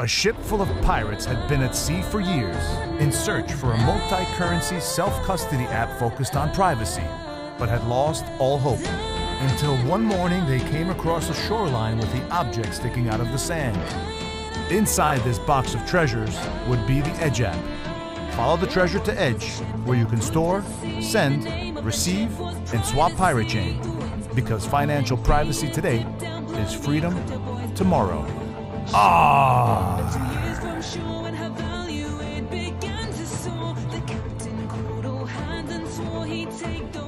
A ship full of pirates had been at sea for years in search for a multi currency self custody app focused on privacy, but had lost all hope. Until one morning they came across a shoreline with the object sticking out of the sand. Inside this box of treasures would be the Edge app. Follow the treasure to Edge, where you can store, send, receive, and swap Pirate Chain. Because financial privacy today is freedom tomorrow. Ah. Oh.